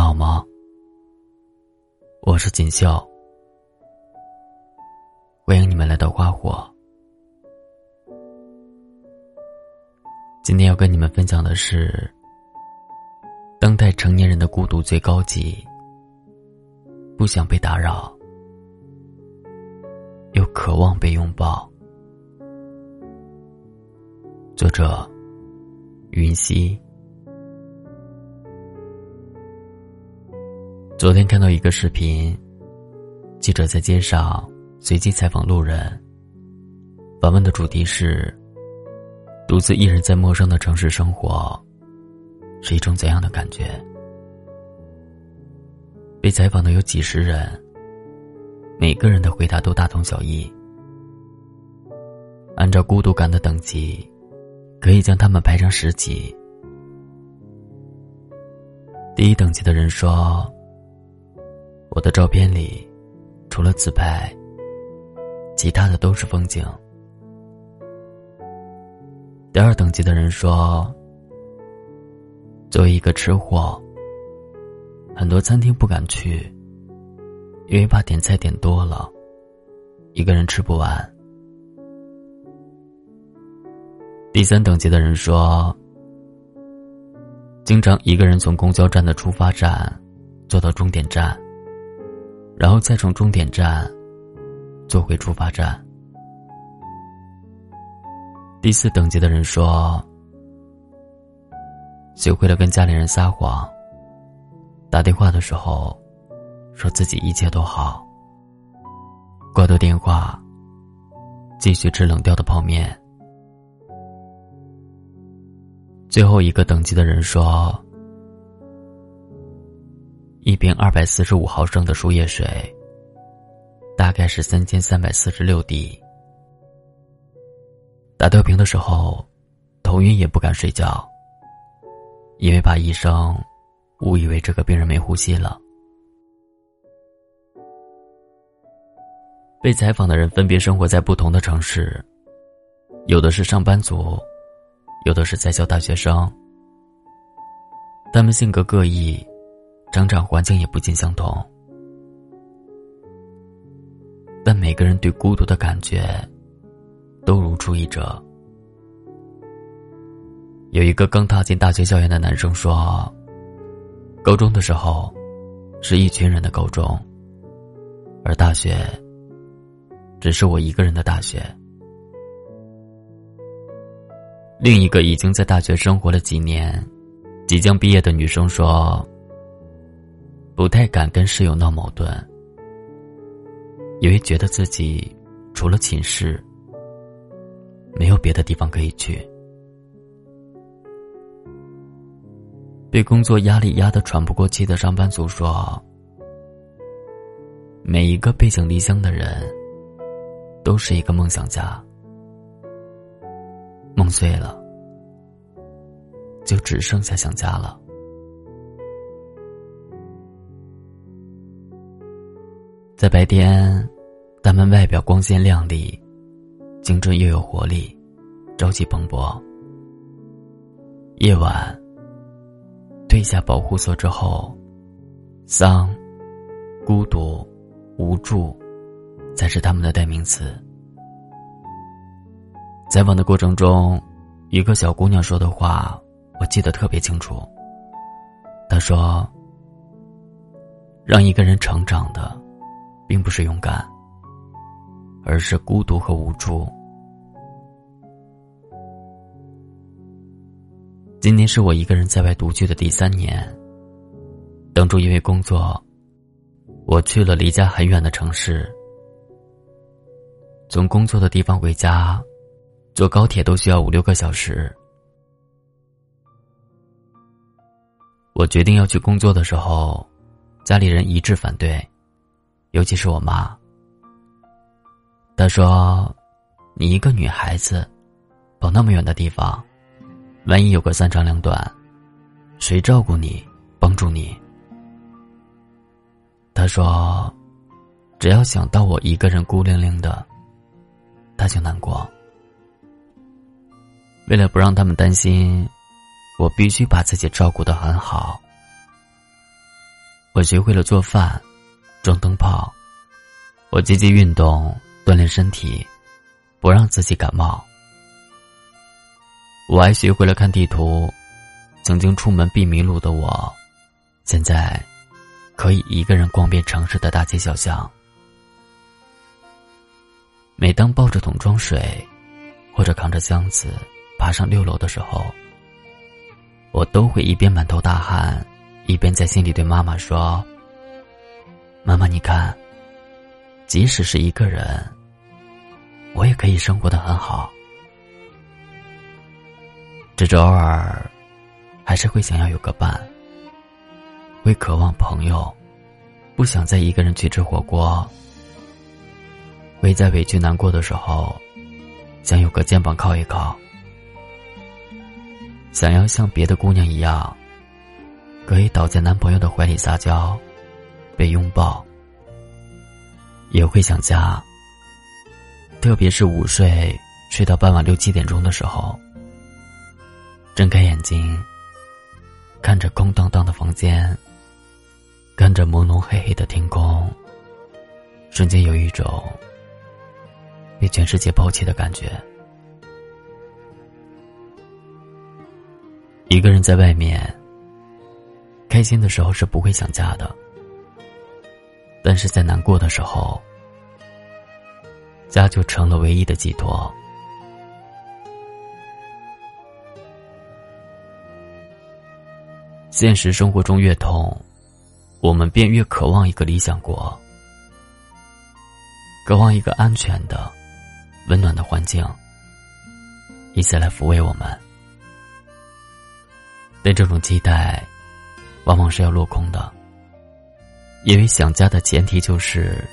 好吗？我是锦绣，欢迎你们来到花火。今天要跟你们分享的是，当代成年人的孤独最高级，不想被打扰，又渴望被拥抱。作者：云溪。昨天看到一个视频，记者在街上随机采访路人。访问的主题是：独自一人在陌生的城市生活，是一种怎样的感觉？被采访的有几十人，每个人的回答都大同小异。按照孤独感的等级，可以将他们排成十级。第一等级的人说。我的照片里，除了自拍，其他的都是风景。第二等级的人说：“作为一个吃货，很多餐厅不敢去，因为怕点菜点多了，一个人吃不完。”第三等级的人说：“经常一个人从公交站的出发站坐到终点站。”然后再从终点站坐回出发站。第四等级的人说：“学会了跟家里人撒谎，打电话的时候说自己一切都好，挂断电话继续吃冷掉的泡面。”最后一个等级的人说。瓶二百四十五毫升的输液水，大概是三千三百四十六滴。打吊瓶的时候，头晕也不敢睡觉，因为怕医生误以为这个病人没呼吸了。被采访的人分别生活在不同的城市，有的是上班族，有的是在校大学生，他们性格各异。成长环境也不尽相同，但每个人对孤独的感觉都如出一辙。有一个刚踏进大学校园的男生说：“高中的时候是一群人的高中，而大学只是我一个人的大学。”另一个已经在大学生活了几年、即将毕业的女生说。不太敢跟室友闹矛盾，因为觉得自己除了寝室，没有别的地方可以去。被工作压力压得喘不过气的上班族说：“每一个背井离乡的人，都是一个梦想家。梦碎了，就只剩下想家了。”在白天，他们外表光鲜亮丽，青春又有活力，朝气蓬勃。夜晚，褪下保护色之后，丧、孤独、无助，才是他们的代名词。采访的过程中，一个小姑娘说的话，我记得特别清楚。她说：“让一个人成长的。”并不是勇敢，而是孤独和无助。今年是我一个人在外独居的第三年。当初因为工作，我去了离家很远的城市，从工作的地方回家，坐高铁都需要五六个小时。我决定要去工作的时候，家里人一致反对。尤其是我妈，她说：“你一个女孩子，跑那么远的地方，万一有个三长两短，谁照顾你、帮助你？”她说：“只要想到我一个人孤零零的，她就难过。为了不让他们担心，我必须把自己照顾的很好。我学会了做饭、装灯泡，我积极运动锻炼身体，不让自己感冒。我还学会了看地图，曾经出门必迷路的我，现在可以一个人逛遍城市的大街小巷。每当抱着桶装水，或者扛着箱子爬上六楼的时候，我都会一边满头大汗，一边在心里对妈妈说：“妈妈，你看，即使是一个人，我也可以生活的很好。只是偶尔，还是会想要有个伴，会渴望朋友，不想再一个人去吃火锅。”会在委屈难过的时候，想有个肩膀靠一靠；想要像别的姑娘一样，可以倒在男朋友的怀里撒娇，被拥抱。也会想家，特别是午睡睡到傍晚六七点钟的时候，睁开眼睛，看着空荡荡的房间，看着朦胧黑黑的天空，瞬间有一种。被全世界抛弃的感觉。一个人在外面，开心的时候是不会想家的，但是在难过的时候，家就成了唯一的寄托。现实生活中越痛，我们便越渴望一个理想国，渴望一个安全的。温暖的环境，以此来抚慰我们。但这种期待，往往是要落空的，因为想家的前提就是，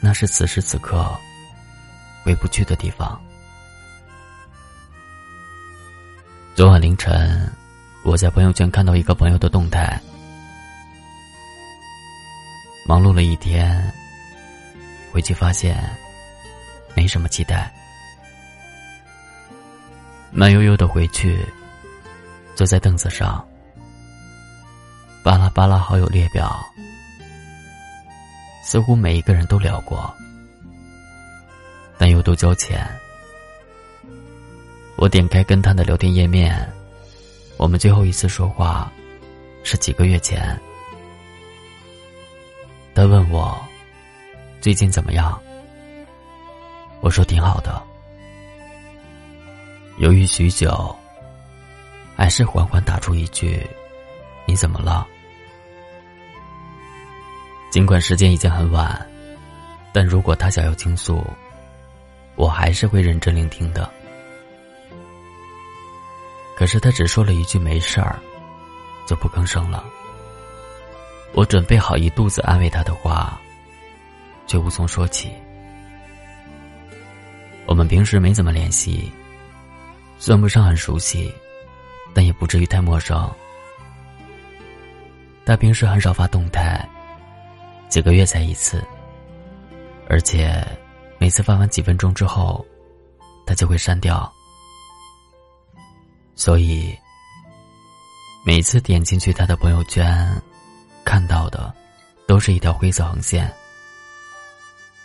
那是此时此刻回不去的地方。昨晚凌晨，我在朋友圈看到一个朋友的动态，忙碌了一天，回去发现。没什么期待，慢悠悠的回去，坐在凳子上，巴拉巴拉好友列表，似乎每一个人都聊过，但又都交钱。我点开跟他的聊天页面，我们最后一次说话是几个月前。他问我最近怎么样。我说挺好的，犹豫许久，还是缓缓打出一句：“你怎么了？”尽管时间已经很晚，但如果他想要倾诉，我还是会认真聆听的。可是他只说了一句“没事儿”，就不吭声了。我准备好一肚子安慰他的话，却无从说起。我们平时没怎么联系，算不上很熟悉，但也不至于太陌生。他平时很少发动态，几个月才一次，而且每次发完几分钟之后，他就会删掉。所以，每次点进去他的朋友圈，看到的都是一条灰色横线。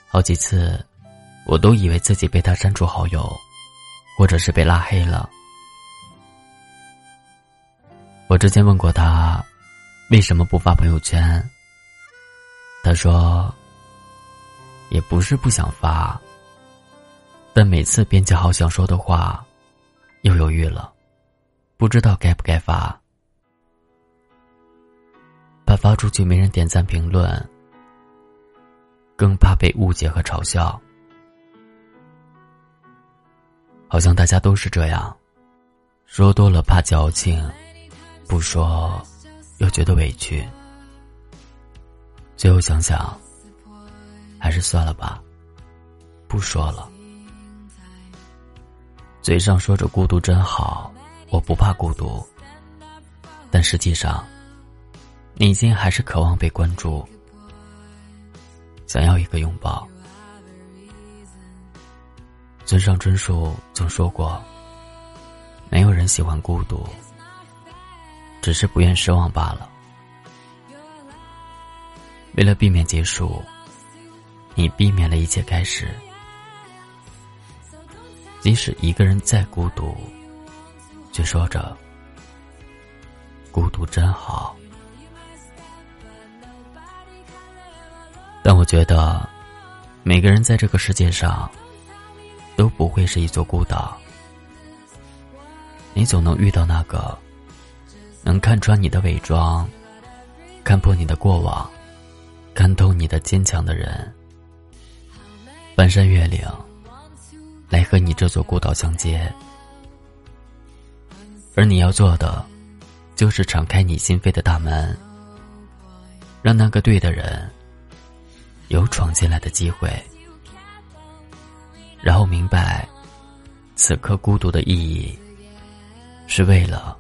好几次。我都以为自己被他删除好友，或者是被拉黑了。我之前问过他，为什么不发朋友圈？他说，也不是不想发，但每次编辑好想说的话，又犹豫了，不知道该不该发，怕发出去没人点赞评论，更怕被误解和嘲笑。好像大家都是这样，说多了怕矫情，不说又觉得委屈。最后想想，还是算了吧，不说了。嘴上说着孤独真好，我不怕孤独，但实际上，内心还是渴望被关注，想要一个拥抱。村上春树曾说过：“没有人喜欢孤独，只是不愿失望罢了。”为了避免结束，你避免了一切开始。即使一个人再孤独，却说着孤独真好。但我觉得，每个人在这个世界上都不会是一座孤岛。你总能遇到那个能看穿你的伪装、看破你的过往、看透你的坚强的人，翻山越岭来和你这座孤岛相接。而你要做的，就是敞开你心扉的大门，让那个对的人。有闯进来的机会，然后明白，此刻孤独的意义，是为了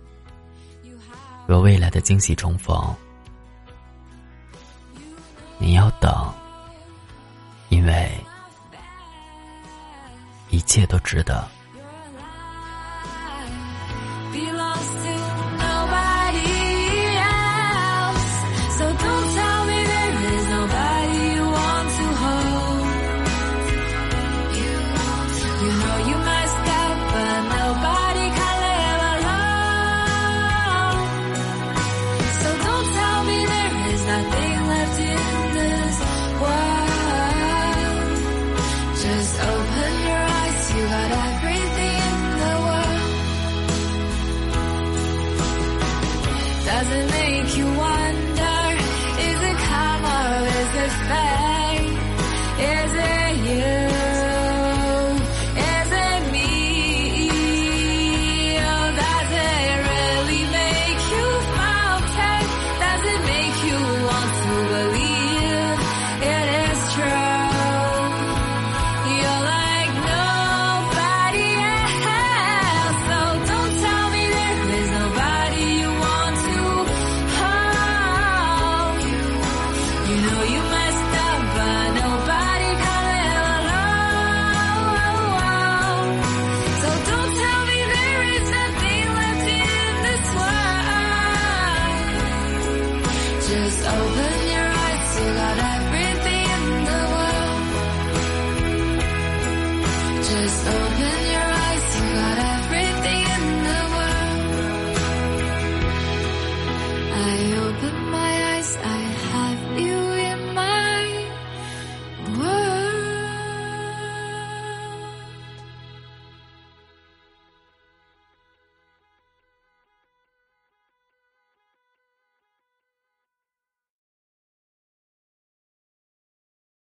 和未来的惊喜重逢。要等，因为一切都值得。You know you